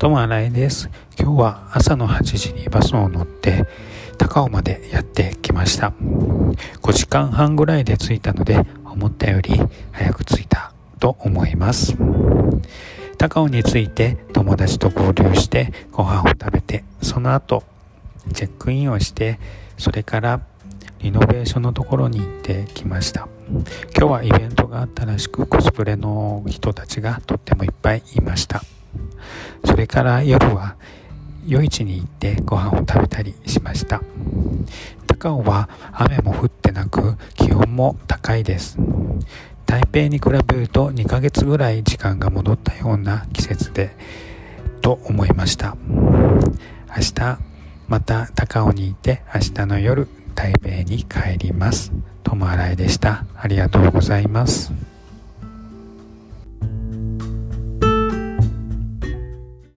どうも新井です。今日は朝の8時にバスを乗って高尾までやってきました。5時間半ぐらいで着いたので思ったより早く着いたと思います。高尾に着いて友達と合流してご飯を食べてその後チェックインをしてそれからリノベーションのところに行ってきました今日はイベントがあったらしくコスプレの人たちがとってもいっぱいいましたそれから夜は夜市に行ってご飯を食べたりしました高尾は雨も降ってなく気温も高いです台北に比べると2ヶ月ぐらい時間が戻ったような季節でと思いました明日また高尾にいて明日の夜台北に帰ります。友新井でした。ありがとうございます。